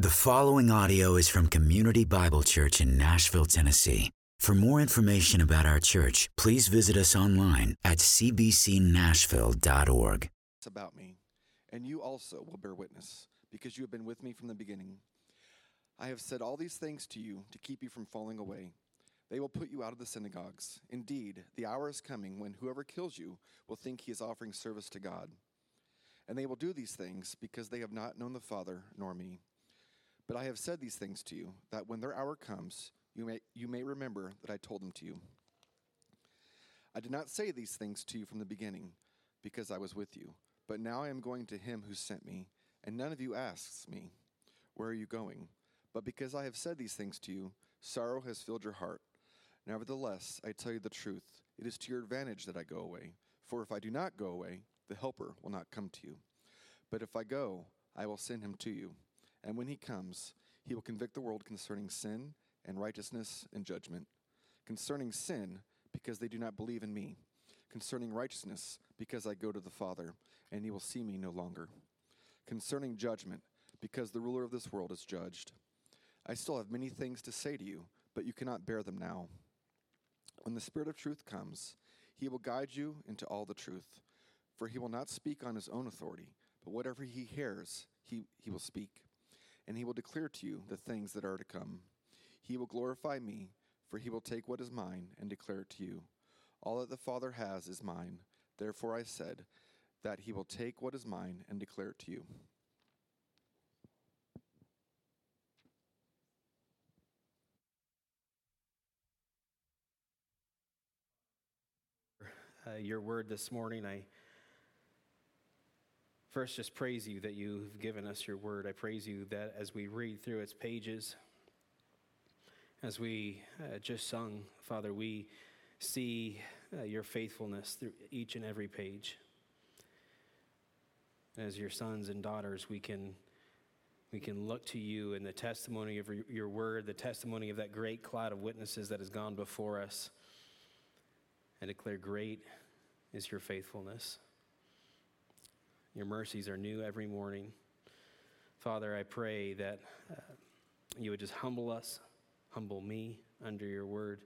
The following audio is from Community Bible Church in Nashville, Tennessee. For more information about our church, please visit us online at cbcnashville.org. It's about me, and you also will bear witness, because you have been with me from the beginning. I have said all these things to you to keep you from falling away. They will put you out of the synagogues. Indeed, the hour is coming when whoever kills you will think he is offering service to God. And they will do these things because they have not known the Father nor me. But I have said these things to you, that when their hour comes, you may, you may remember that I told them to you. I did not say these things to you from the beginning, because I was with you. But now I am going to him who sent me, and none of you asks me, Where are you going? But because I have said these things to you, sorrow has filled your heart. Nevertheless, I tell you the truth. It is to your advantage that I go away. For if I do not go away, the Helper will not come to you. But if I go, I will send him to you. And when he comes, he will convict the world concerning sin and righteousness and judgment. Concerning sin, because they do not believe in me. Concerning righteousness, because I go to the Father, and he will see me no longer. Concerning judgment, because the ruler of this world is judged. I still have many things to say to you, but you cannot bear them now. When the Spirit of truth comes, he will guide you into all the truth. For he will not speak on his own authority, but whatever he hears, he, he will speak and he will declare to you the things that are to come. He will glorify me, for he will take what is mine and declare it to you. All that the Father has is mine. Therefore I said that he will take what is mine and declare it to you. Uh, your word this morning. I First, just praise you that you've given us your word. I praise you that as we read through its pages, as we uh, just sung, Father, we see uh, your faithfulness through each and every page. As your sons and daughters, we can, we can look to you in the testimony of your word, the testimony of that great cloud of witnesses that has gone before us, and declare, Great is your faithfulness. Your mercies are new every morning. Father, I pray that uh, you would just humble us, humble me under your word.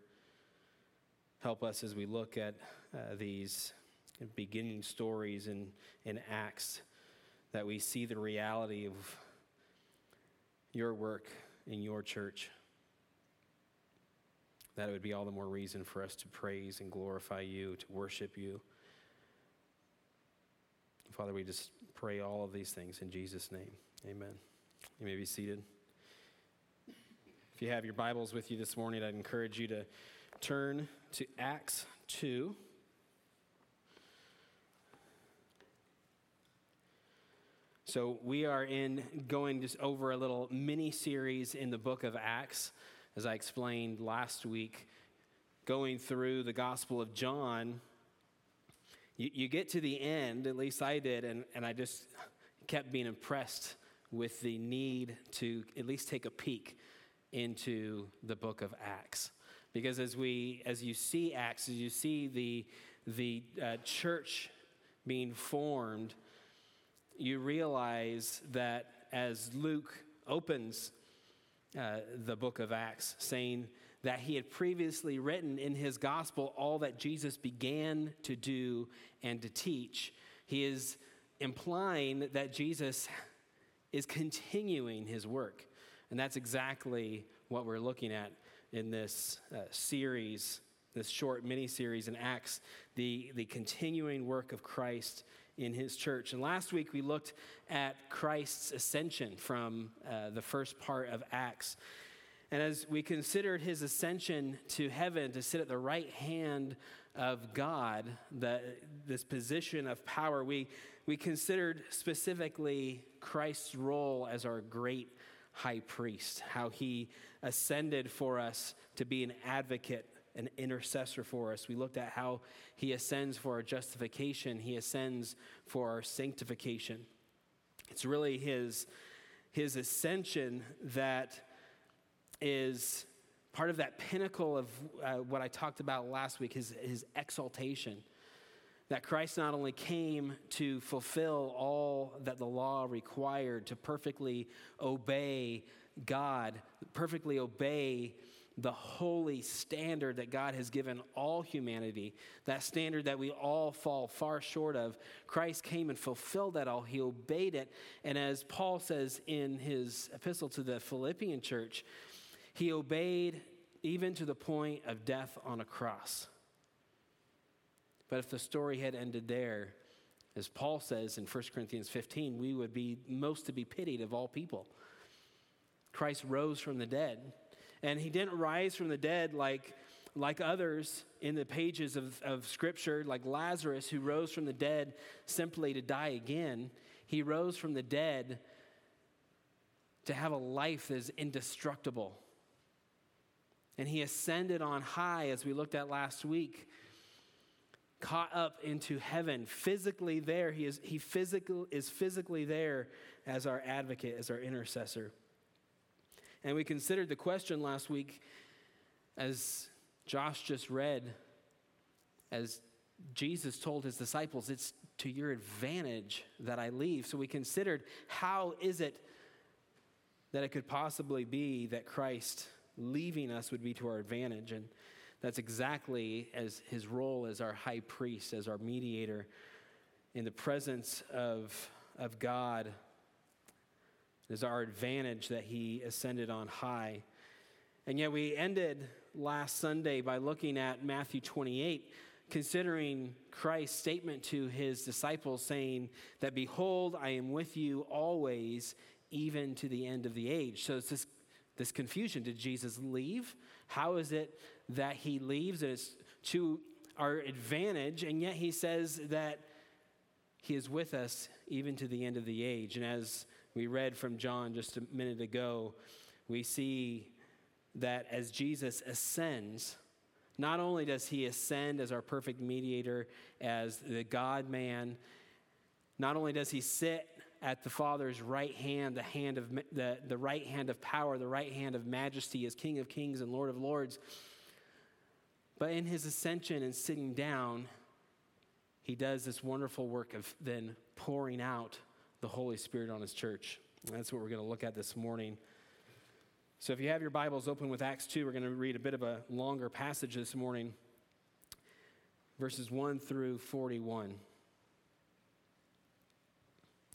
Help us as we look at uh, these beginning stories in, in Acts, that we see the reality of your work in your church. That it would be all the more reason for us to praise and glorify you, to worship you. Father, we just pray all of these things in Jesus' name. Amen. You may be seated. If you have your Bibles with you this morning, I'd encourage you to turn to Acts 2. So, we are in going just over a little mini series in the book of Acts, as I explained last week, going through the Gospel of John you, you get to the end, at least I did, and, and I just kept being impressed with the need to at least take a peek into the book of Acts. Because as we, as you see Acts, as you see the, the uh, church being formed, you realize that as Luke opens uh, the book of Acts, saying, that he had previously written in his gospel all that Jesus began to do and to teach. He is implying that Jesus is continuing his work. And that's exactly what we're looking at in this uh, series, this short mini series in Acts, the, the continuing work of Christ in his church. And last week we looked at Christ's ascension from uh, the first part of Acts. And as we considered his ascension to heaven to sit at the right hand of God, the, this position of power, we, we considered specifically Christ's role as our great high priest, how he ascended for us to be an advocate, an intercessor for us. We looked at how he ascends for our justification, he ascends for our sanctification. It's really his, his ascension that is part of that pinnacle of uh, what I talked about last week, his, his exaltation. that Christ not only came to fulfill all that the law required, to perfectly obey God, perfectly obey the holy standard that God has given all humanity, that standard that we all fall far short of. Christ came and fulfilled that all. He obeyed it. And as Paul says in his epistle to the Philippian church, he obeyed even to the point of death on a cross. But if the story had ended there, as Paul says in 1 Corinthians 15, we would be most to be pitied of all people. Christ rose from the dead. And he didn't rise from the dead like, like others in the pages of, of Scripture, like Lazarus, who rose from the dead simply to die again. He rose from the dead to have a life that is indestructible. And he ascended on high, as we looked at last week, caught up into heaven, physically there. He is, he physical, is physically there as our advocate, as our intercessor. And we considered the question last week, as Josh just read, as Jesus told his disciples, it's to your advantage that I leave. So we considered how is it that it could possibly be that Christ leaving us would be to our advantage. And that's exactly as his role as our high priest, as our mediator in the presence of, of God. Is our advantage that he ascended on high. And yet we ended last Sunday by looking at Matthew 28, considering Christ's statement to his disciples, saying that, Behold, I am with you always, even to the end of the age. So it's this, this confusion. Did Jesus leave? How is it that he leaves? And it's to our advantage, and yet he says that he is with us even to the end of the age. And as we read from John just a minute ago, we see that as Jesus ascends, not only does he ascend as our perfect mediator, as the God man, not only does he sit at the Father's right hand, the hand of the, the right hand of power, the right hand of majesty as King of Kings and Lord of Lords, but in his ascension and sitting down, he does this wonderful work of then pouring out the Holy Spirit on his church. And that's what we're going to look at this morning. So if you have your Bibles open with Acts 2, we're going to read a bit of a longer passage this morning, verses 1 through 41.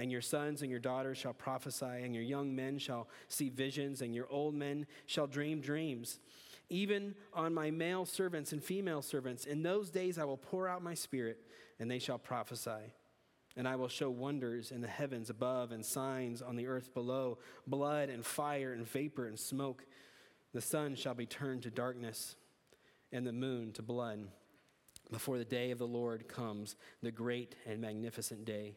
And your sons and your daughters shall prophesy, and your young men shall see visions, and your old men shall dream dreams even on my male servants and female servants. In those days I will pour out my spirit, and they shall prophesy. And I will show wonders in the heavens above and signs on the earth below blood and fire and vapor and smoke. The sun shall be turned to darkness and the moon to blood before the day of the Lord comes, the great and magnificent day.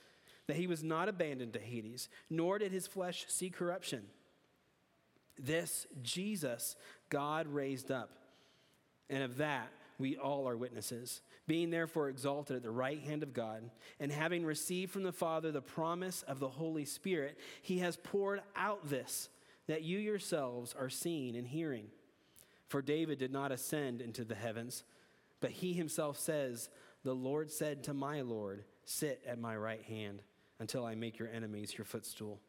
that he was not abandoned to Hades, nor did his flesh see corruption. This Jesus God raised up and of that we all are witnesses. Being therefore exalted at the right hand of God, and having received from the Father the promise of the Holy Spirit, he has poured out this, that you yourselves are seeing and hearing. For David did not ascend into the heavens, but he himself says, The Lord said to my Lord, Sit at my right hand until I make your enemies your footstool.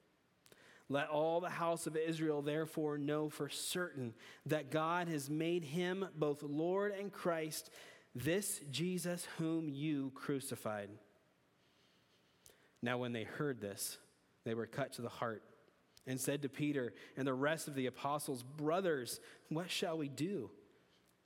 Let all the house of Israel therefore know for certain that God has made him both Lord and Christ, this Jesus whom you crucified. Now, when they heard this, they were cut to the heart and said to Peter and the rest of the apostles, Brothers, what shall we do?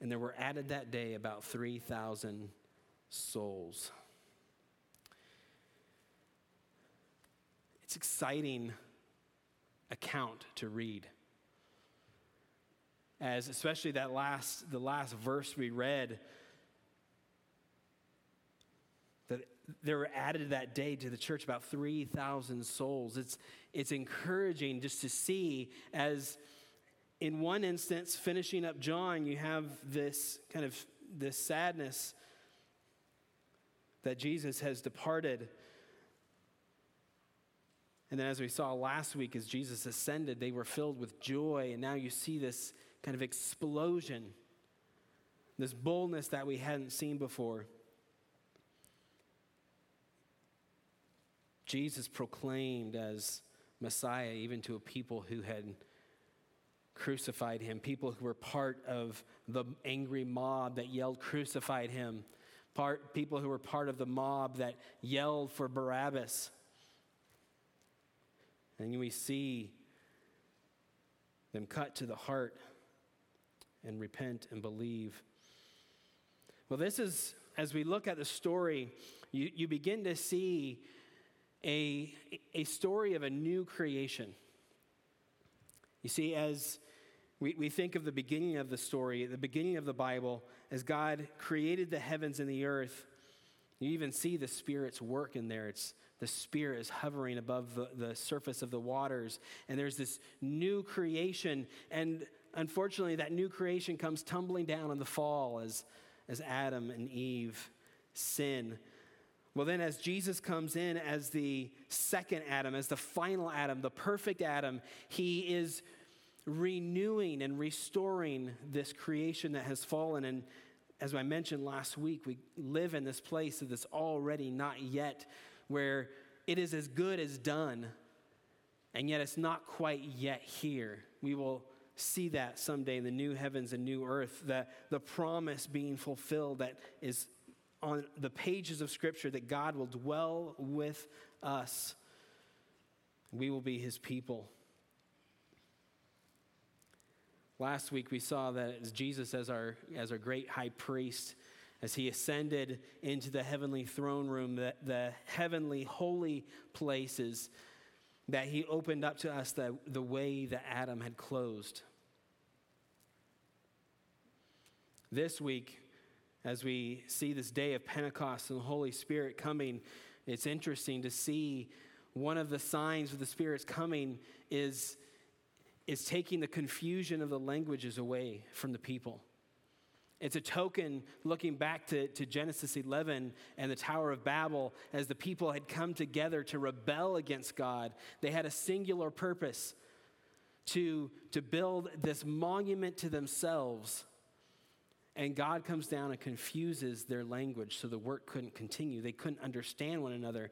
and there were added that day about 3,000 souls. It's exciting account to read. As especially that last the last verse we read that there were added that day to the church about 3,000 souls. It's, it's encouraging just to see as in one instance, finishing up John, you have this kind of this sadness that Jesus has departed and then, as we saw last week, as Jesus ascended, they were filled with joy. And now you see this kind of explosion, this boldness that we hadn't seen before. Jesus proclaimed as Messiah even to a people who had crucified him, people who were part of the angry mob that yelled, Crucified him, part, people who were part of the mob that yelled for Barabbas. And we see them cut to the heart and repent and believe. Well, this is, as we look at the story, you, you begin to see a, a story of a new creation. You see, as we, we think of the beginning of the story, the beginning of the Bible, as God created the heavens and the earth, you even see the Spirit's work in there. It's the Spirit is hovering above the, the surface of the waters, and there's this new creation. And unfortunately, that new creation comes tumbling down in the fall as, as Adam and Eve sin. Well, then, as Jesus comes in as the second Adam, as the final Adam, the perfect Adam, he is renewing and restoring this creation that has fallen. And as I mentioned last week, we live in this place of this already not yet, where it is as good as done, and yet it's not quite yet here. We will see that someday in the new heavens and new earth, that the promise being fulfilled that is on the pages of Scripture that God will dwell with us. We will be his people. Last week we saw that Jesus as our, as our great high priest, as he ascended into the heavenly throne room, the, the heavenly holy places, that he opened up to us the, the way that Adam had closed. This week, as we see this day of Pentecost and the Holy Spirit coming, it's interesting to see one of the signs of the Spirit's coming is is taking the confusion of the languages away from the people. It's a token looking back to, to Genesis 11 and the Tower of Babel as the people had come together to rebel against God. They had a singular purpose to, to build this monument to themselves. And God comes down and confuses their language so the work couldn't continue. They couldn't understand one another.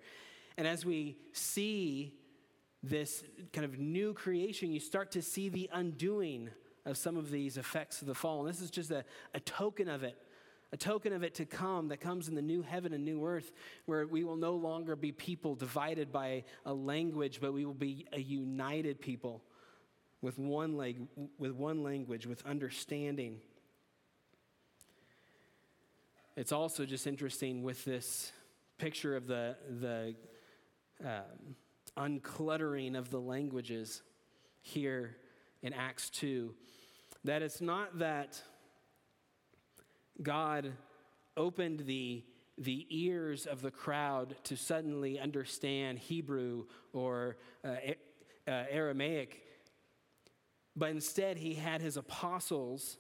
And as we see this kind of new creation, you start to see the undoing of some of these effects of the fall. And this is just a, a token of it, a token of it to come that comes in the new heaven and new earth, where we will no longer be people divided by a language, but we will be a united people with one, leg, with one language, with understanding. It's also just interesting with this picture of the, the um, uncluttering of the languages here in Acts 2. That it's not that God opened the, the ears of the crowd to suddenly understand Hebrew or uh, uh, Aramaic, but instead he had his apostles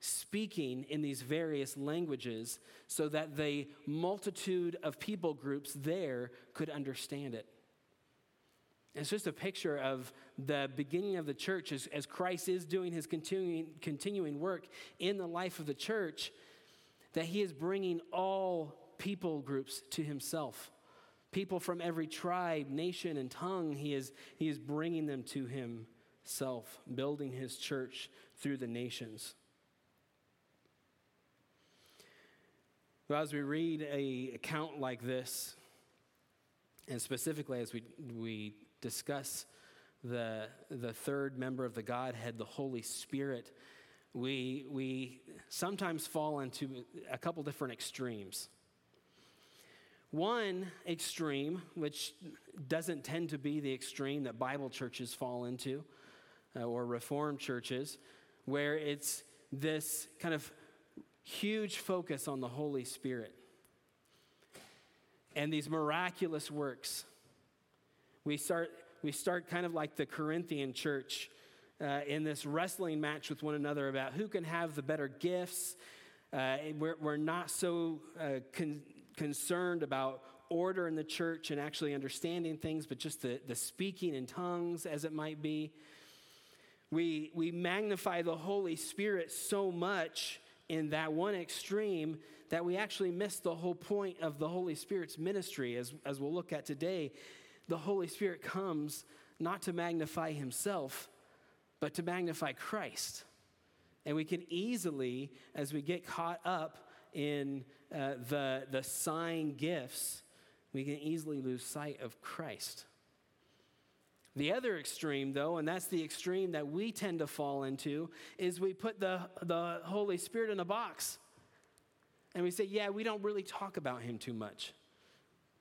speaking in these various languages so that the multitude of people groups there could understand it. It's just a picture of the beginning of the church as, as Christ is doing his continuing, continuing work in the life of the church, that he is bringing all people groups to himself. People from every tribe, nation, and tongue, he is, he is bringing them to himself, building his church through the nations. Well, as we read a account like this, and specifically as we, we discuss the, the third member of the Godhead, the Holy Spirit, we, we sometimes fall into a couple different extremes. One extreme, which doesn't tend to be the extreme that Bible churches fall into uh, or Reformed churches, where it's this kind of huge focus on the Holy Spirit and these miraculous works we start, we start kind of like the Corinthian church uh, in this wrestling match with one another about who can have the better gifts. Uh, we're, we're not so uh, con- concerned about order in the church and actually understanding things, but just the, the speaking in tongues, as it might be. We, we magnify the Holy Spirit so much in that one extreme that we actually miss the whole point of the Holy Spirit's ministry, as, as we'll look at today the Holy Spirit comes not to magnify himself, but to magnify Christ. And we can easily, as we get caught up in uh, the, the sign gifts, we can easily lose sight of Christ. The other extreme, though, and that's the extreme that we tend to fall into, is we put the, the Holy Spirit in a box. And we say, yeah, we don't really talk about him too much.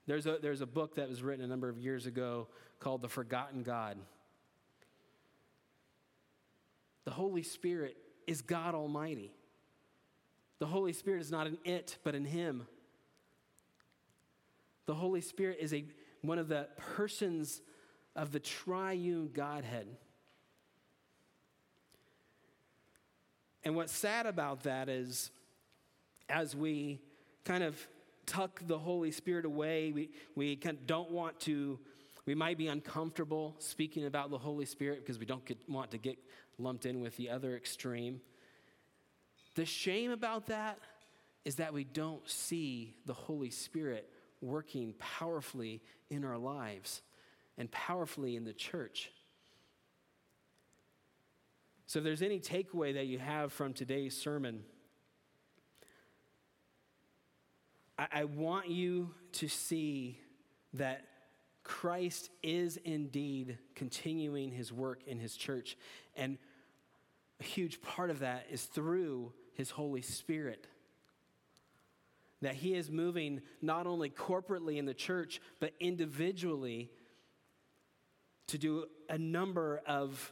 There's a, there's a book that was written a number of years ago called The Forgotten God. The Holy Spirit is God Almighty. The Holy Spirit is not an it, but in Him. The Holy Spirit is a, one of the persons of the triune Godhead. And what's sad about that is, as we kind of tuck the Holy Spirit away. We, we don't want to, we might be uncomfortable speaking about the Holy Spirit because we don't get, want to get lumped in with the other extreme. The shame about that is that we don't see the Holy Spirit working powerfully in our lives and powerfully in the church. So, if there's any takeaway that you have from today's sermon, I, I want you to see that Christ is indeed continuing his work in his church. And a huge part of that is through his Holy Spirit. That he is moving not only corporately in the church, but individually to do a number of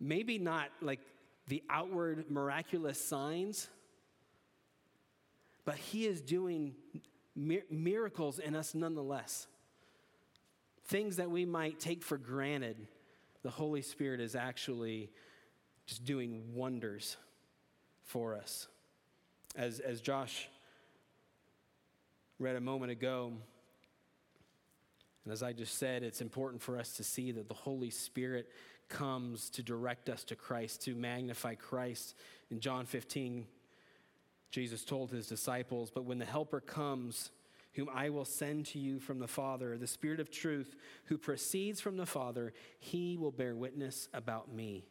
maybe not like the outward miraculous signs, but he is doing miracles in us nonetheless. Things that we might take for granted, the Holy Spirit is actually just doing wonders for us. As, as Josh read a moment ago, and as I just said, it's important for us to see that the Holy Spirit comes to direct us to Christ, to magnify Christ. In John 15, Jesus told his disciples, But when the Helper comes, whom I will send to you from the Father, the Spirit of truth, who proceeds from the Father, he will bear witness about me.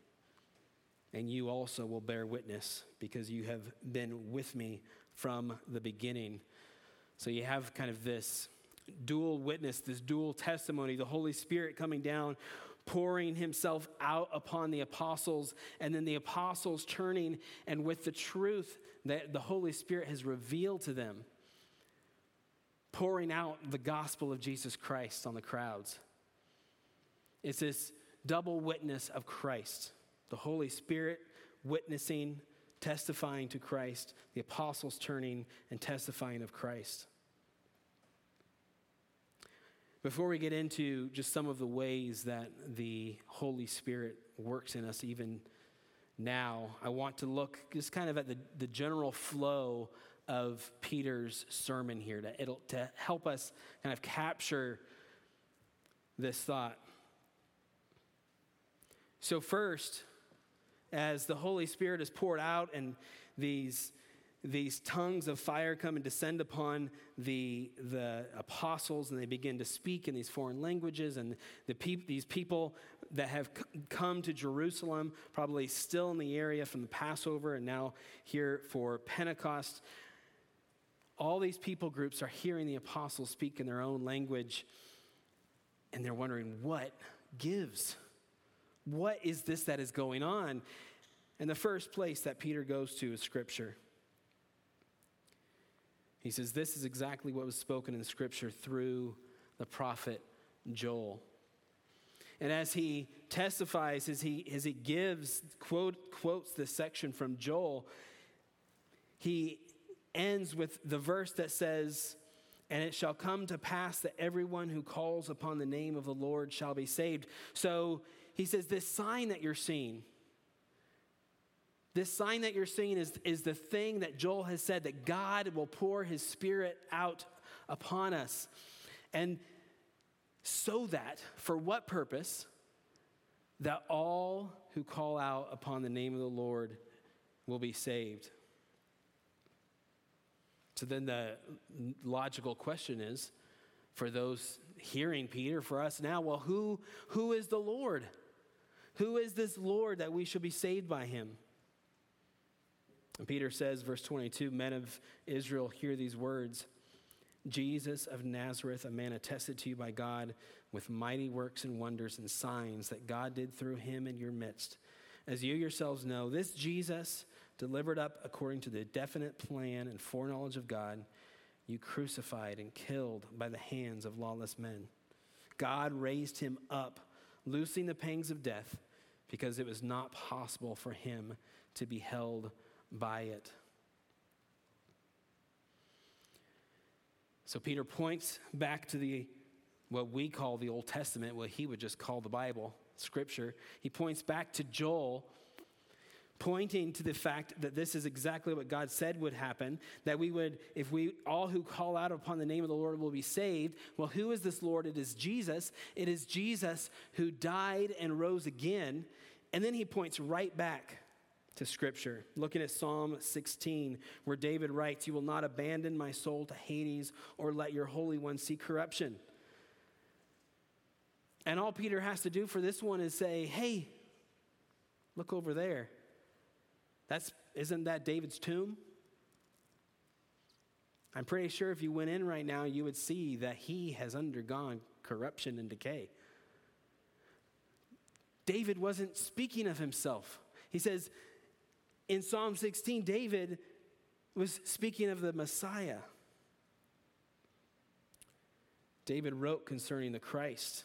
And you also will bear witness because you have been with me from the beginning. So you have kind of this dual witness, this dual testimony, the Holy Spirit coming down pouring himself out upon the apostles, and then the apostles turning and with the truth that the Holy Spirit has revealed to them, pouring out the gospel of Jesus Christ on the crowds. It's this double witness of Christ the Holy Spirit witnessing, testifying to Christ, the apostles turning and testifying of Christ. Before we get into just some of the ways that the Holy Spirit works in us, even now, I want to look just kind of at the, the general flow of Peter's sermon here to, it'll, to help us kind of capture this thought. So, first, as the Holy Spirit is poured out and these these tongues of fire come and descend upon the, the apostles, and they begin to speak in these foreign languages. And the peop, these people that have c- come to Jerusalem, probably still in the area from the Passover and now here for Pentecost, all these people groups are hearing the apostles speak in their own language, and they're wondering what gives? What is this that is going on? And the first place that Peter goes to is Scripture. He says, This is exactly what was spoken in Scripture through the prophet Joel. And as he testifies, as he, as he gives, quote, quotes this section from Joel, he ends with the verse that says, And it shall come to pass that everyone who calls upon the name of the Lord shall be saved. So he says, This sign that you're seeing, this sign that you're seeing is, is the thing that Joel has said that God will pour his spirit out upon us. And so that, for what purpose? That all who call out upon the name of the Lord will be saved. So then the logical question is for those hearing Peter, for us now, well, who, who is the Lord? Who is this Lord that we should be saved by him? And Peter says, verse 22 Men of Israel, hear these words Jesus of Nazareth, a man attested to you by God with mighty works and wonders and signs that God did through him in your midst. As you yourselves know, this Jesus, delivered up according to the definite plan and foreknowledge of God, you crucified and killed by the hands of lawless men. God raised him up, loosing the pangs of death, because it was not possible for him to be held by it. So Peter points back to the what we call the Old Testament, what he would just call the Bible, Scripture. He points back to Joel, pointing to the fact that this is exactly what God said would happen, that we would, if we all who call out upon the name of the Lord will be saved. Well, who is this Lord? It is Jesus. It is Jesus who died and rose again. And then he points right back to Scripture, looking at Psalm 16, where David writes, You will not abandon my soul to Hades or let your Holy One see corruption. And all Peter has to do for this one is say, Hey, look over there. That's, isn't that David's tomb? I'm pretty sure if you went in right now, you would see that he has undergone corruption and decay. David wasn't speaking of himself. He says in Psalm 16, David was speaking of the Messiah. David wrote concerning the Christ.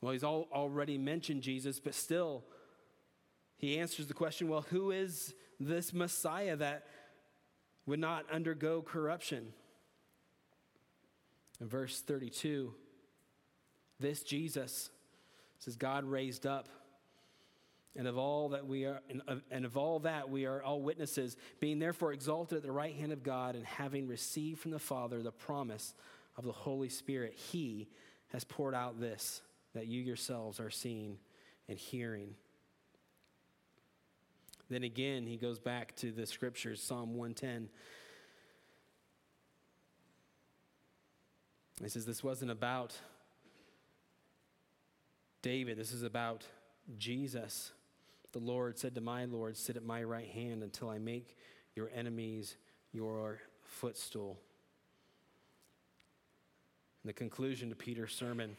Well, he's all, already mentioned Jesus, but still, he answers the question well, who is this Messiah that would not undergo corruption? In verse 32, this Jesus says, God raised up. And of all that we are, and of, and of all that we are all witnesses, being therefore exalted at the right hand of God, and having received from the Father the promise of the Holy Spirit, He has poured out this that you yourselves are seeing and hearing. Then again, he goes back to the scriptures, Psalm 110. He says, This wasn't about David, this is about Jesus. The Lord said to my Lord, Sit at my right hand until I make your enemies your footstool. And the conclusion to Peter's sermon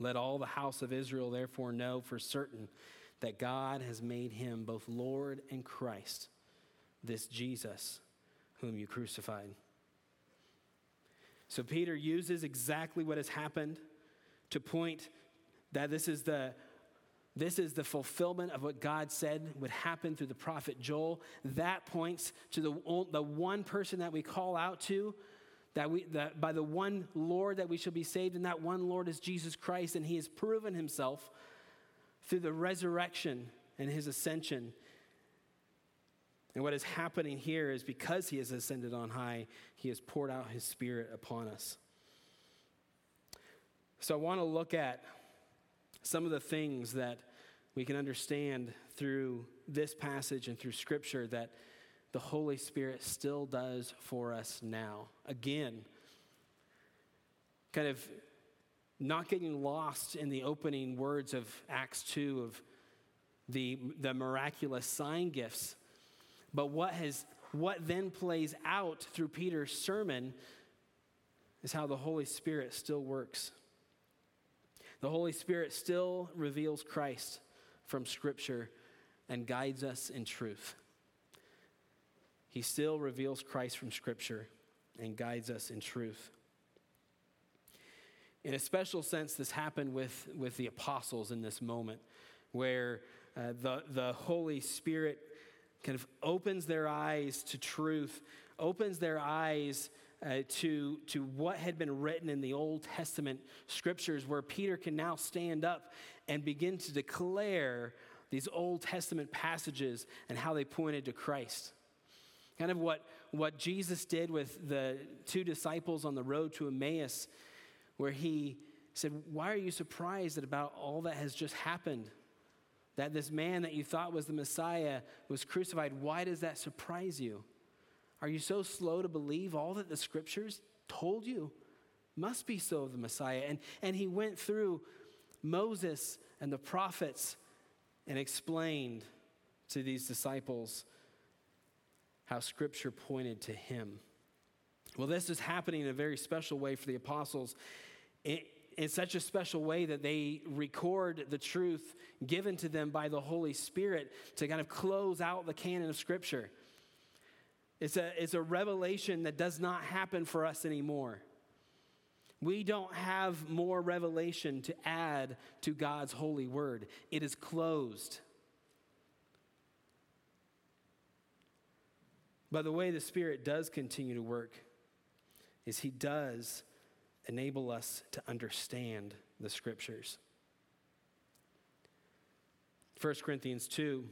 let all the house of Israel therefore know for certain that God has made him both Lord and Christ, this Jesus whom you crucified. So Peter uses exactly what has happened to point that this is the this is the fulfillment of what God said would happen through the prophet Joel. That points to the, the one person that we call out to that we that by the one Lord that we shall be saved, and that one Lord is Jesus Christ, and He has proven Himself through the resurrection and His ascension. And what is happening here is because He has ascended on high, He has poured out His Spirit upon us. So I want to look at some of the things that we can understand through this passage and through Scripture that the Holy Spirit still does for us now. Again, kind of not getting lost in the opening words of Acts 2 of the, the miraculous sign gifts, but what, has, what then plays out through Peter's sermon is how the Holy Spirit still works. The Holy Spirit still reveals Christ from Scripture and guides us in truth he still reveals Christ from Scripture and guides us in truth. In a special sense, this happened with, with the apostles in this moment, where uh, the, the Holy Spirit kind of opens their eyes to truth, opens their eyes uh, to, to what had been written in the Old Testament scriptures, where Peter can now stand up and begin to declare these Old Testament passages and how they pointed to Christ. Kind of what, what Jesus did with the two disciples on the road to Emmaus, where he said, Why are you surprised at about all that has just happened? That this man that you thought was the Messiah was crucified. Why does that surprise you? Are you so slow to believe all that the scriptures told you must be so of the Messiah? And, and he went through Moses and the prophets and explained to these disciples how Scripture pointed to him. Well, this is happening in a very special way for the apostles. In, in such a special way that they record the truth given to them by the Holy Spirit to kind of close out the canon of Scripture. It's a, it's a revelation that does not happen for us anymore. We don't have more revelation to add to God's holy word, it is closed. But the way the Spirit does continue to work is He does enable us to understand the Scriptures. 1 Corinthians 2,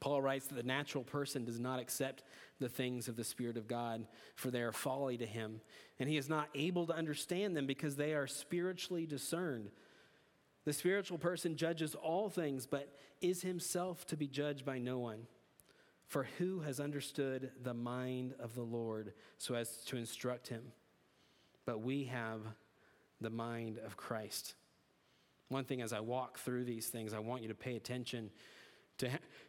Paul writes that the natural person does not accept the things of the Spirit of God, for they are folly to him, and he is not able to understand them because they are spiritually discerned. The spiritual person judges all things, but is himself to be judged by no one. For who has understood the mind of the Lord so as to instruct him? But we have the mind of Christ. One thing as I walk through these things, I want you to pay attention to,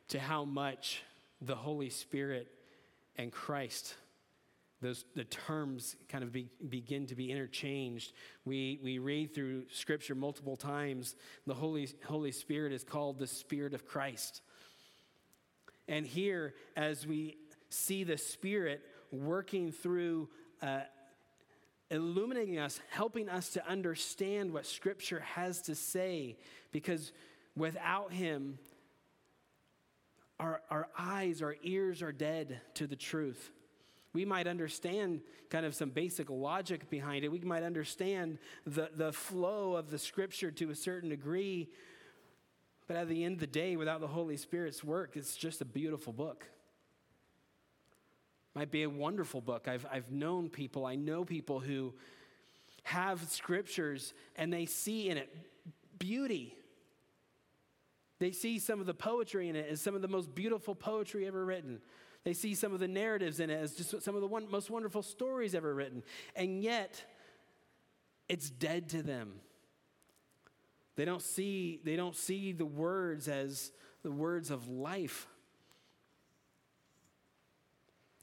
to how much the Holy Spirit and Christ, those, the terms kind of be, begin to be interchanged. We, we read through Scripture multiple times. The Holy, Holy Spirit is called the Spirit of Christ. And here, as we see the Spirit working through, uh, illuminating us, helping us to understand what Scripture has to say, because without Him, our, our eyes, our ears are dead to the truth. We might understand kind of some basic logic behind it. We might understand the, the flow of the scripture to a certain degree. But at the end of the day, without the Holy Spirit's work, it's just a beautiful book. Might be a wonderful book. I've, I've known people, I know people who have scriptures and they see in it beauty they see some of the poetry in it as some of the most beautiful poetry ever written. They see some of the narratives in it as just some of the one, most wonderful stories ever written. And yet, it's dead to them. They don't see, they don't see the words as the words of life.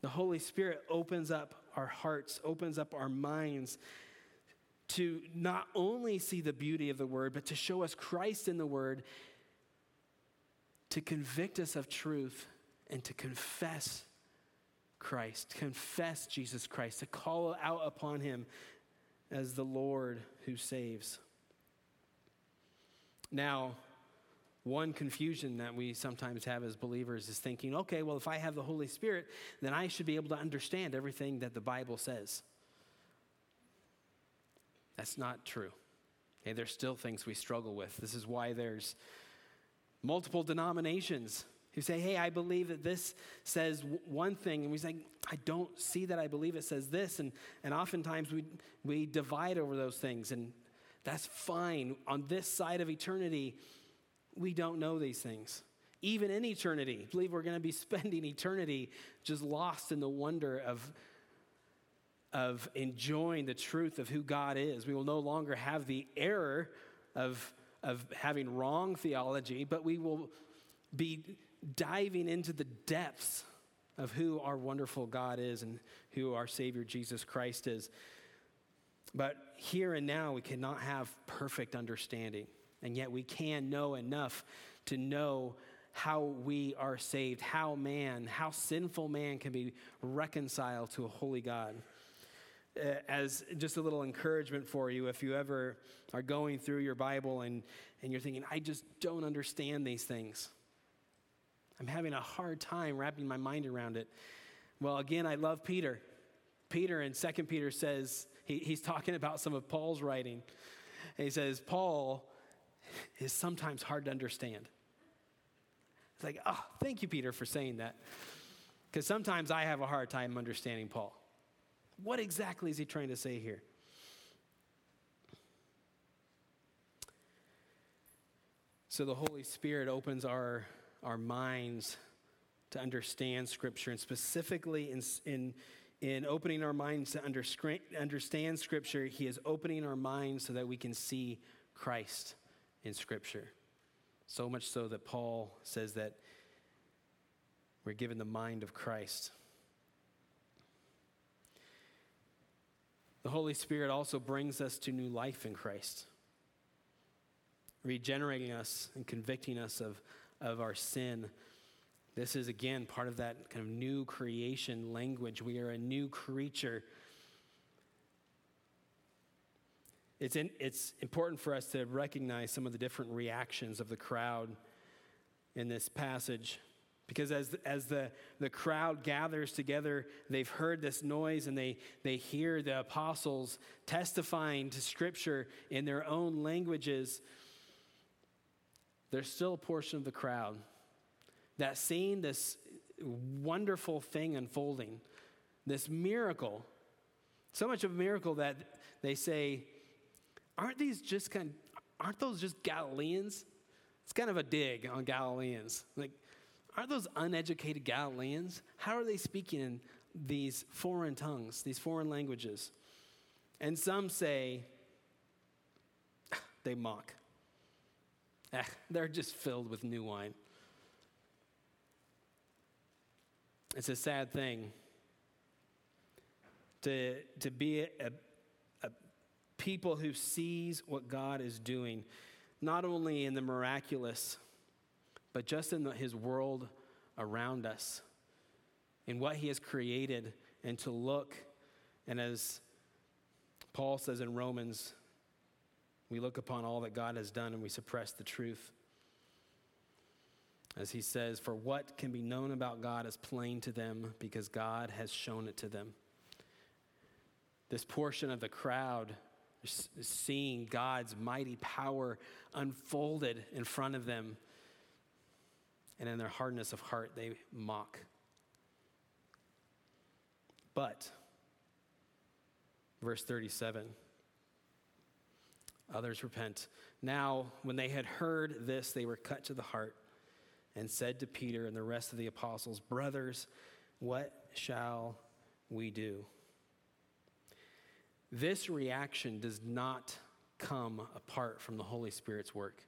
The Holy Spirit opens up our hearts, opens up our minds to not only see the beauty of the word, but to show us Christ in the word to convict us of truth and to confess Christ, confess Jesus Christ, to call out upon him as the Lord who saves. Now, one confusion that we sometimes have as believers is thinking, okay, well, if I have the Holy Spirit, then I should be able to understand everything that the Bible says. That's not true. Okay, there's still things we struggle with. This is why there's multiple denominations who say, hey, I believe that this says one thing. And we say, I don't see that I believe it says this. And, and oftentimes we, we divide over those things. And that's fine. On this side of eternity, we don't know these things. Even in eternity, I believe we're going to be spending eternity just lost in the wonder of, of enjoying the truth of who God is. We will no longer have the error of of having wrong theology, but we will be diving into the depths of who our wonderful God is and who our Savior Jesus Christ is. But here and now, we cannot have perfect understanding, and yet we can know enough to know how we are saved, how man, how sinful man can be reconciled to a holy God. Uh, as just a little encouragement for you if you ever are going through your Bible and, and you're thinking, I just don't understand these things. I'm having a hard time wrapping my mind around it. Well, again, I love Peter. Peter in 2 Peter says, he, he's talking about some of Paul's writing. And he says, Paul is sometimes hard to understand. It's like, oh, thank you, Peter, for saying that. Because sometimes I have a hard time understanding Paul. What exactly is he trying to say here? So the Holy Spirit opens our, our minds to understand Scripture, and specifically in, in, in opening our minds to under, understand Scripture, He is opening our minds so that we can see Christ in Scripture. So much so that Paul says that we're given the mind of Christ. The Holy Spirit also brings us to new life in Christ, regenerating us and convicting us of, of our sin. This is, again, part of that kind of new creation language. We are a new creature. It's, in, it's important for us to recognize some of the different reactions of the crowd in this passage. Because as, as the, the crowd gathers together, they've heard this noise and they, they hear the apostles testifying to Scripture in their own languages. there's still a portion of the crowd that seeing this wonderful thing unfolding, this miracle, so much of a miracle that they say, aren't these just kind of, aren't those just Galileans? It's kind of a dig on Galileans. Like, aren't those uneducated Galileans? How are they speaking in these foreign tongues, these foreign languages? And some say, they mock. Eh, they're just filled with new wine. It's a sad thing to, to be a, a people who sees what God is doing, not only in the miraculous, but just in the, his world around us, in what he has created, and to look, and as Paul says in Romans, we look upon all that God has done and we suppress the truth. As he says, For what can be known about God is plain to them because God has shown it to them. This portion of the crowd is seeing God's mighty power unfolded in front of them. And in their hardness of heart, they mock. But, verse 37 others repent. Now, when they had heard this, they were cut to the heart and said to Peter and the rest of the apostles, Brothers, what shall we do? This reaction does not come apart from the Holy Spirit's work.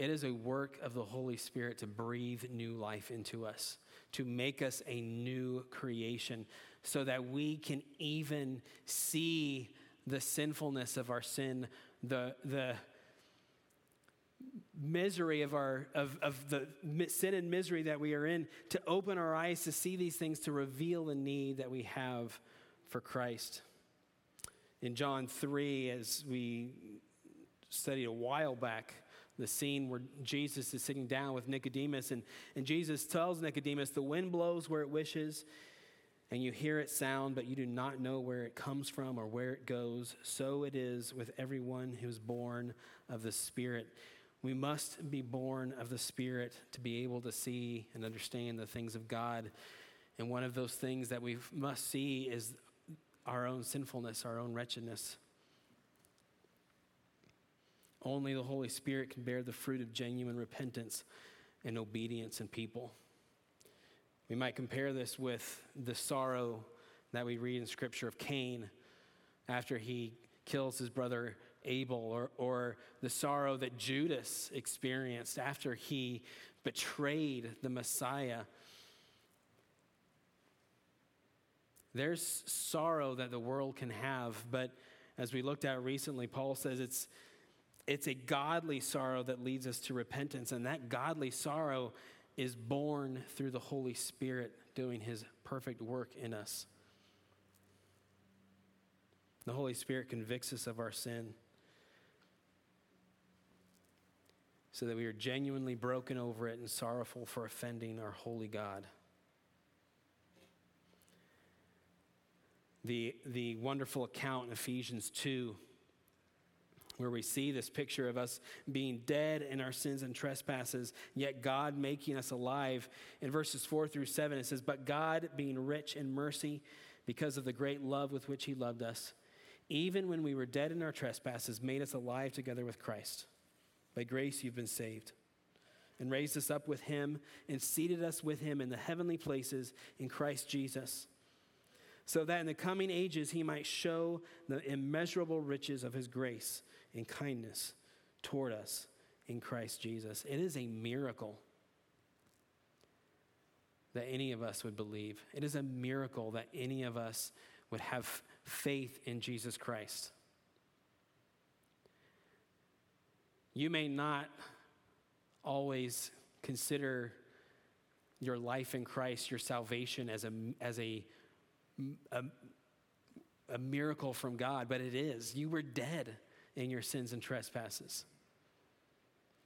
It is a work of the Holy Spirit to breathe new life into us, to make us a new creation, so that we can even see the sinfulness of our sin, the, the misery of, our, of, of the sin and misery that we are in, to open our eyes to see these things, to reveal the need that we have for Christ. In John 3, as we studied a while back, the scene where Jesus is sitting down with Nicodemus, and, and Jesus tells Nicodemus, The wind blows where it wishes, and you hear it sound, but you do not know where it comes from or where it goes. So it is with everyone who is born of the Spirit. We must be born of the Spirit to be able to see and understand the things of God. And one of those things that we must see is our own sinfulness, our own wretchedness. Only the Holy Spirit can bear the fruit of genuine repentance and obedience in people. We might compare this with the sorrow that we read in Scripture of Cain after he kills his brother Abel, or, or the sorrow that Judas experienced after he betrayed the Messiah. There's sorrow that the world can have, but as we looked at recently, Paul says it's, it's a godly sorrow that leads us to repentance, and that godly sorrow is born through the Holy Spirit doing his perfect work in us. The Holy Spirit convicts us of our sin so that we are genuinely broken over it and sorrowful for offending our holy God. The, the wonderful account in Ephesians 2 where we see this picture of us being dead in our sins and trespasses, yet God making us alive. In verses 4 through 7, it says, But God, being rich in mercy, because of the great love with which He loved us, even when we were dead in our trespasses, made us alive together with Christ. By grace you've been saved. And raised us up with him and seated us with him in the heavenly places in Christ Jesus so that in the coming ages he might show the immeasurable riches of his grace and kindness toward us in Christ Jesus. It is a miracle that any of us would believe. It is a miracle that any of us would have faith in Jesus Christ. You may not always consider your life in Christ, your salvation, as a, as a, a, a miracle from God, but it is. You were dead in your sins and trespasses.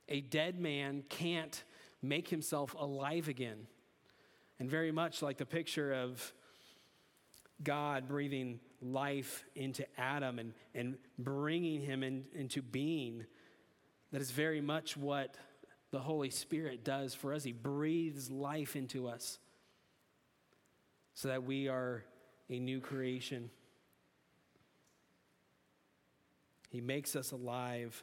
A dead man can't make himself alive again. And very much like the picture of God breathing life into Adam and, and bringing him in, into being. That is very much what the Holy Spirit does for us. He breathes life into us so that we are a new creation. He makes us alive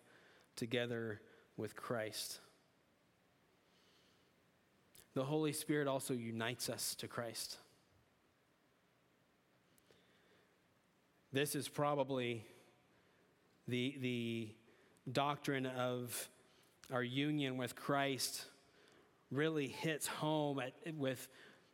together with Christ. The Holy Spirit also unites us to Christ. This is probably the, the doctrine of our union with Christ really hits home at, with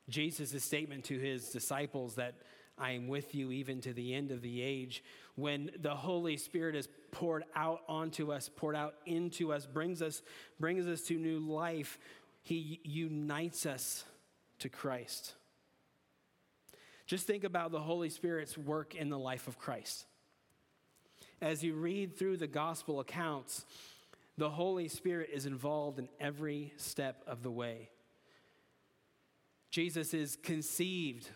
Jesus' statement to his disciples that I am with you even to the end of the age. When the Holy Spirit is poured out onto us, poured out into us, brings us, brings us to new life, he unites us to Christ. Just think about the Holy Spirit's work in the life of Christ. As you read through the gospel accounts, the Holy Spirit is involved in every step of the way. Jesus is conceived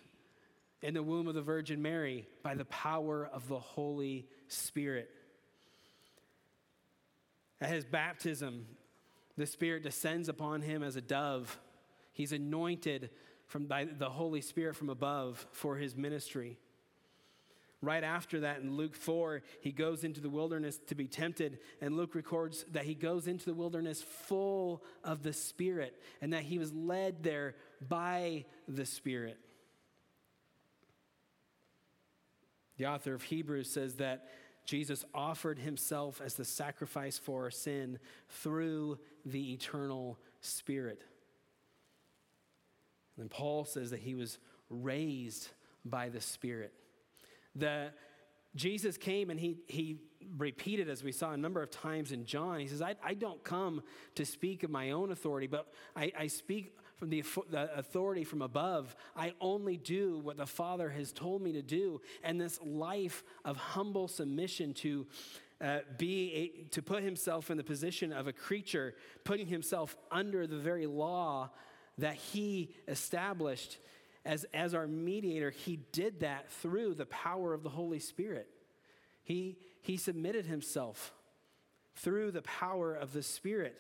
in the womb of the Virgin Mary by the power of the Holy Spirit. At his baptism, the Spirit descends upon him as a dove. He's anointed from by the Holy Spirit from above for his ministry. Right after that, in Luke 4, he goes into the wilderness to be tempted, and Luke records that he goes into the wilderness full of the Spirit and that he was led there by the Spirit. The author of Hebrews says that Jesus offered himself as the sacrifice for our sin through the eternal Spirit. And Paul says that he was raised by the Spirit. The, Jesus came and he, he repeated, as we saw a number of times in John, he says, I, I don't come to speak of my own authority, but I, I speak from the, authority from above. I only do what the Father has told me to do. And this life of humble submission to uh, be a, to put himself in the position of a creature, putting himself under the very law that he established as, as our mediator, he did that through the power of the Holy Spirit. He, he submitted himself through the power of the Spirit.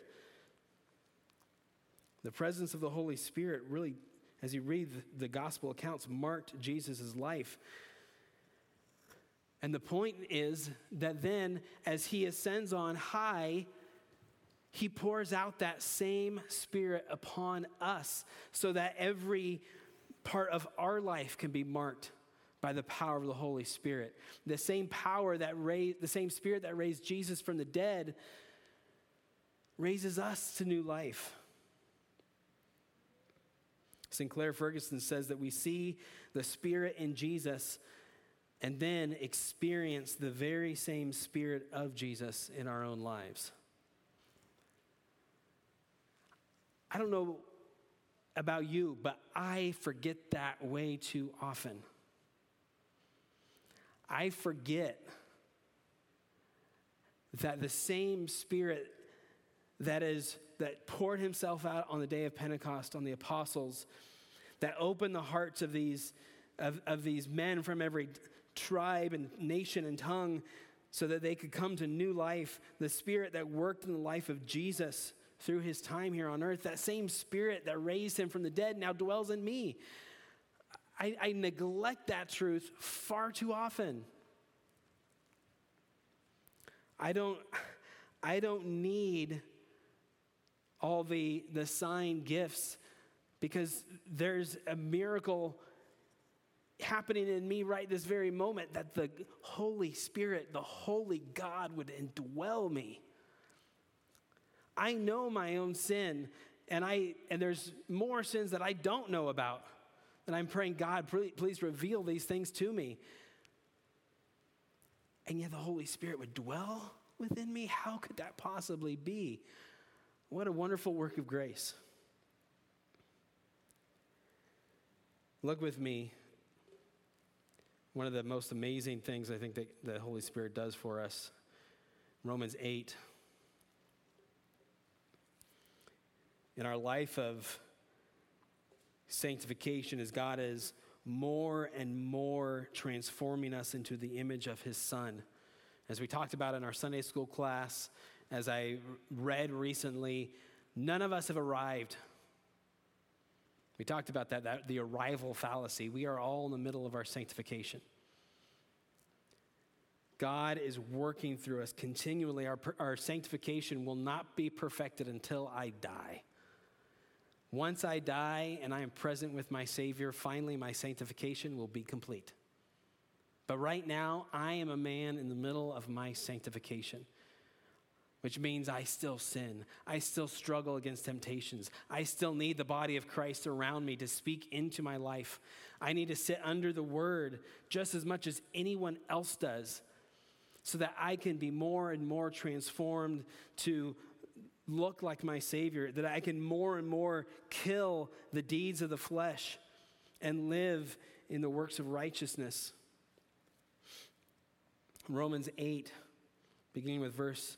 The presence of the Holy Spirit really, as you read the gospel accounts, marked Jesus' life. And the point is that then, as he ascends on high, he pours out that same spirit upon us so that every part of our life can be marked by the power of the Holy Spirit. The same power that raised, the same spirit that raised Jesus from the dead raises us to new life. Sinclair Ferguson says that we see the Spirit in Jesus and then experience the very same Spirit of Jesus in our own lives. I don't know about you, but I forget that way too often. I forget that the same Spirit that is that poured himself out on the day of Pentecost on the apostles, that opened the hearts of these, of, of these men from every tribe and nation and tongue so that they could come to new life. The spirit that worked in the life of Jesus through his time here on earth, that same spirit that raised him from the dead now dwells in me. I, I neglect that truth far too often. I don't, I don't need all the, the sign gifts because there's a miracle happening in me right this very moment that the Holy Spirit, the Holy God, would indwell me. I know my own sin, and, I, and there's more sins that I don't know about. And I'm praying, God, please, please reveal these things to me. And yet the Holy Spirit would dwell within me? How could that possibly be? What a wonderful work of grace. Look with me. One of the most amazing things I think that the Holy Spirit does for us Romans 8. In our life of sanctification, as God is more and more transforming us into the image of his son. As we talked about in our Sunday school class, as I read recently, none of us have arrived. We talked about that, that the arrival fallacy. We are all in the middle of our sanctification. God is working through us continually. Our, our sanctification will not be perfected until I die. Once I die and I am present with my Savior, finally my sanctification will be complete. But right now, I am a man in the middle of my sanctification, which means I still sin. I still struggle against temptations. I still need the body of Christ around me to speak into my life. I need to sit under the word just as much as anyone else does so that I can be more and more transformed to look like my Savior, that I can more and more kill the deeds of the flesh and live in the works of righteousness. Romans 8, beginning with verse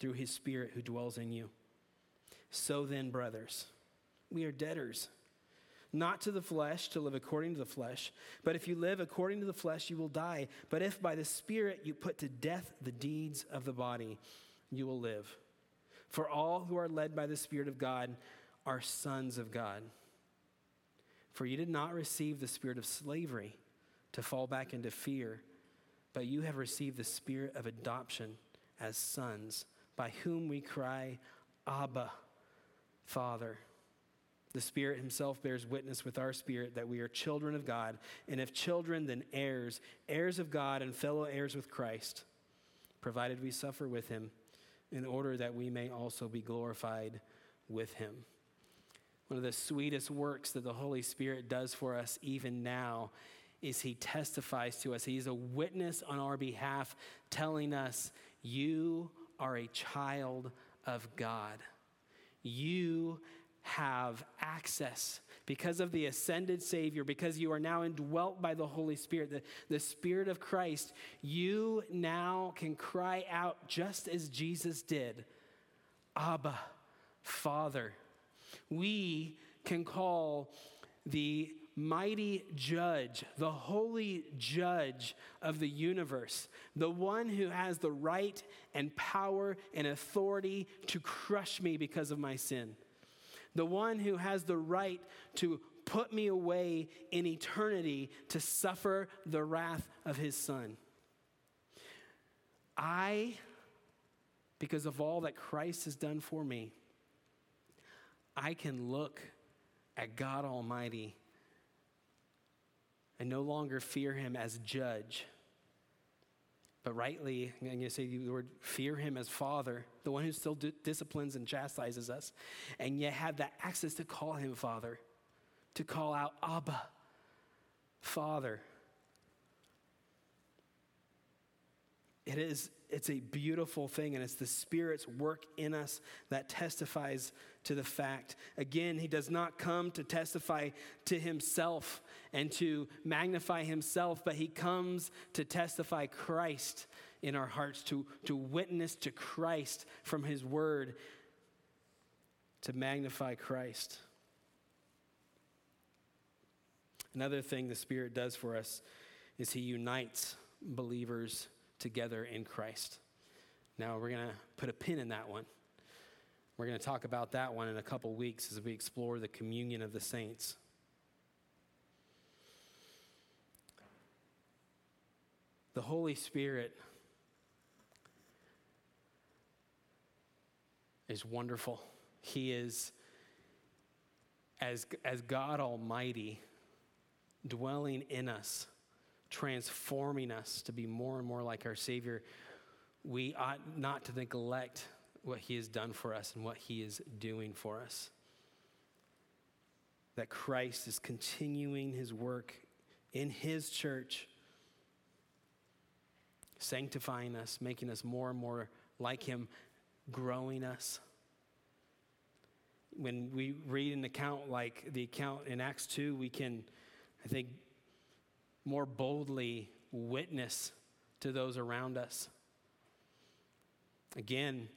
through His Spirit who dwells in you. So then, brothers, we are debtors not to the flesh to live according to the flesh. But if you live according to the flesh, you will die. But if by the Spirit you put to death the deeds of the body, you will live. For all who are led by the Spirit of God are sons of God. For you did not receive the spirit of slavery to fall back into fear, but you have received the spirit of adoption as sons, by whom we cry, Abba, Father. The Spirit Himself bears witness with our spirit that we are children of God, and if children, then heirs, heirs of God and fellow heirs with Christ, provided we suffer with Him, in order that we may also be glorified with Him. One of the sweetest works that the Holy Spirit does for us, even now, is He testifies to us. He's a witness on our behalf, telling us, You are a child of God. You have access because of the ascended Savior, because you are now indwelt by the Holy Spirit, the, the Spirit of Christ, you now can cry out just as Jesus did Abba, Father. We can call the mighty judge, the holy judge of the universe, the one who has the right and power and authority to crush me because of my sin the one who has the right to put me away in eternity to suffer the wrath of his son. I, because of all that Christ has done for me, I can look at God Almighty and no longer fear him as judge but rightly, I'm going to say the word fear him as father, the one who still disciplines and chastises us, and yet have that access to call him father, to call out Abba, father. It is it's a beautiful thing, and it's the Spirit's work in us that testifies to the fact. Again, He does not come to testify to Himself and to magnify Himself, but He comes to testify Christ in our hearts, to, to witness to Christ from His Word, to magnify Christ. Another thing the Spirit does for us is He unites believers together in Christ. Now, we're going to put a pin in that one. We're going to talk about that one in a couple weeks as we explore the communion of the saints. The Holy Spirit is wonderful. He is, as, as God Almighty, dwelling in us transforming us to be more and more like our Savior, we ought not to neglect what He has done for us and what He is doing for us. that Christ is continuing his work in his church, sanctifying us, making us more and more like him, growing us. When we read an account like the account in Acts 2, we can, I think, more boldly witness to those around us. Again,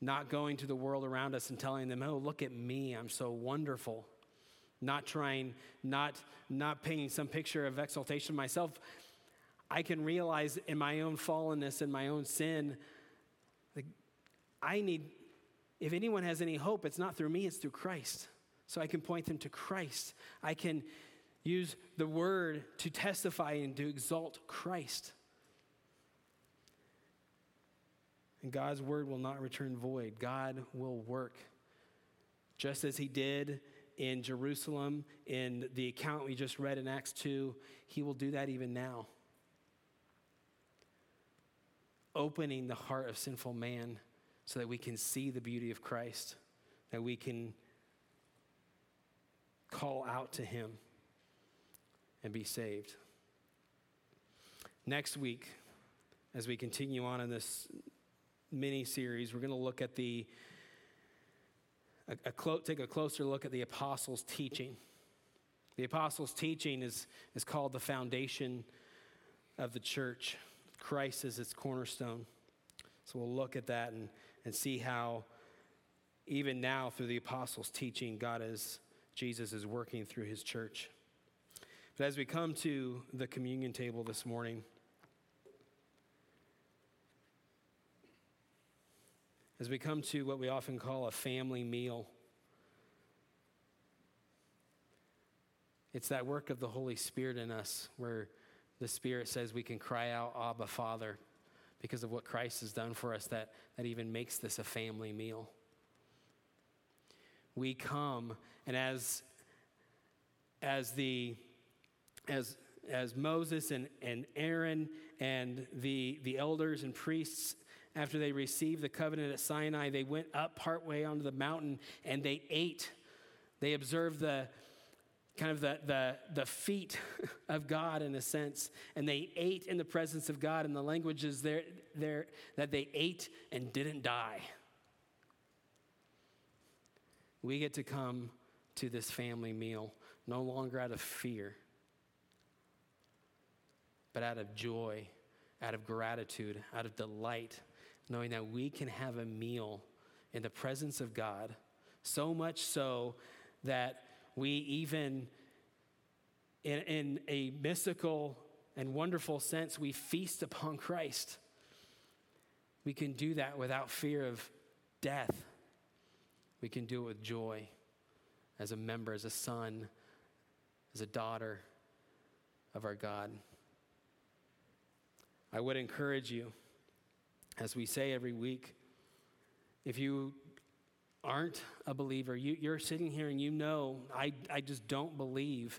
not going to the world around us and telling them, oh, look at me, I'm so wonderful. Not trying, not, not painting some picture of exaltation myself. I can realize in my own fallenness and my own sin, like, I need, if anyone has any hope, it's not through me, it's through Christ. So I can point them to Christ. I can use the word to testify and to exalt Christ. And God's word will not return void. God will work. Just as he did in Jerusalem in the account we just read in Acts 2, he will do that even now. Opening the heart of sinful man so that we can see the beauty of Christ, that we can call out to him and be saved. Next week, as we continue on in this mini series, we're going to look at the, a, a clo- take a closer look at the apostles' teaching. The apostles' teaching is, is called the foundation of the church. Christ is its cornerstone. So we'll look at that and, and see how, even now, through the apostles' teaching, God is, Jesus is working through his church. But as we come to the communion table this morning, as we come to what we often call a family meal. It's that work of the Holy Spirit in us where the Spirit says we can cry out, Abba, Father, because of what Christ has done for us, that, that even makes this a family meal. We come, and as, as the as as Moses and, and Aaron and the, the elders and priests after they received the covenant at Sinai, they went up partway onto the mountain and they ate. They observed the kind of the, the, the feet of God in a sense, and they ate in the presence of God. And the language is there, there that they ate and didn't die. We get to come to this family meal no longer out of fear, but out of joy, out of gratitude, out of delight knowing that we can have a meal in the presence of God, so much so that we even, in, in a mystical and wonderful sense, we feast upon Christ. We can do that without fear of death. We can do it with joy as a member, as a son, as a daughter of our God. I would encourage you as we say every week, if you aren't a believer, you, are sitting here and you know, I, I just don't believe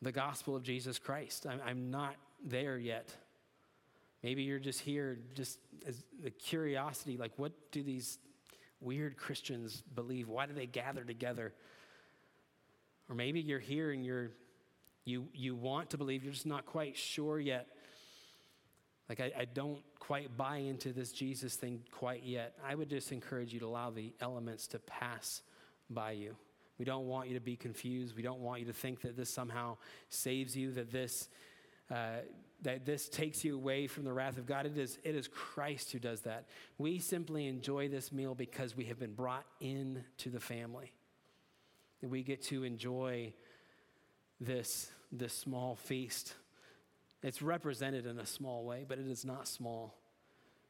the gospel of Jesus Christ. I'm, I'm not there yet. Maybe you're just here, just as the curiosity like, what do these weird Christians believe? Why do they gather together? Or maybe you're here and you're, you, you want to believe, you're just not quite sure yet. Like, I, I don't quite buy into this Jesus thing quite yet. I would just encourage you to allow the elements to pass by you. We don't want you to be confused. We don't want you to think that this somehow saves you, that this, uh, that this takes you away from the wrath of God. It is, it is Christ who does that. We simply enjoy this meal because we have been brought into the family. We get to enjoy this, this small feast it's represented in a small way, but it is not small.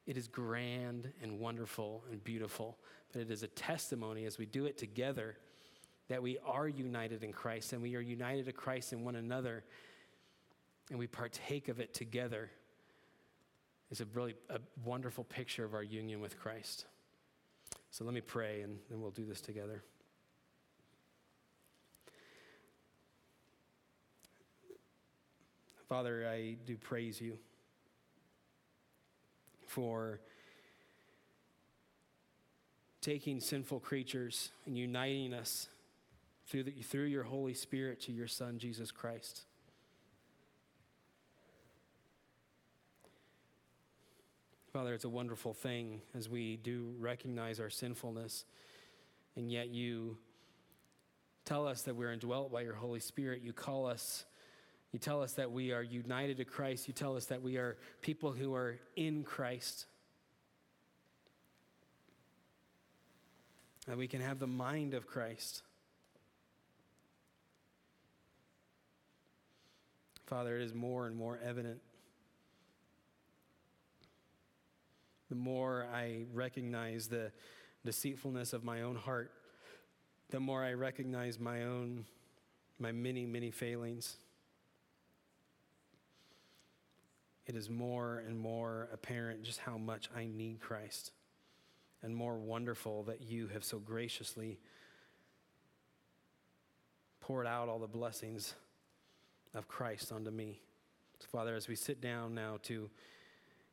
It is grand and wonderful and beautiful, but it is a testimony as we do it together that we are united in Christ and we are united to Christ in one another and we partake of it together. It's a really a wonderful picture of our union with Christ. So let me pray and then we'll do this together. Father, I do praise you for taking sinful creatures and uniting us through, the, through your Holy Spirit to your Son, Jesus Christ. Father, it's a wonderful thing as we do recognize our sinfulness, and yet you tell us that we're indwelt by your Holy Spirit. You call us, you tell us that we are united to Christ. You tell us that we are people who are in Christ. That we can have the mind of Christ. Father, it is more and more evident the more I recognize the deceitfulness of my own heart, the more I recognize my own, my many, many failings. It is more and more apparent just how much I need Christ, and more wonderful that you have so graciously poured out all the blessings of Christ onto me. So, Father, as we sit down now to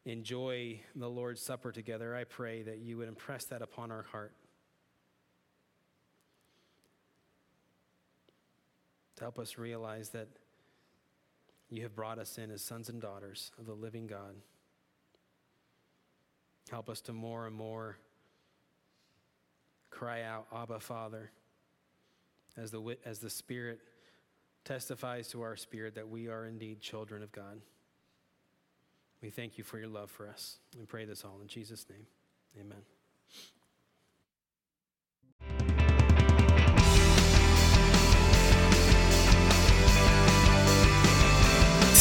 enjoy the Lord's Supper together, I pray that you would impress that upon our heart. To help us realize that you have brought us in as sons and daughters of the living God. Help us to more and more cry out, Abba, Father, as the, as the Spirit testifies to our spirit that we are indeed children of God. We thank you for your love for us. We pray this all in Jesus' name. Amen.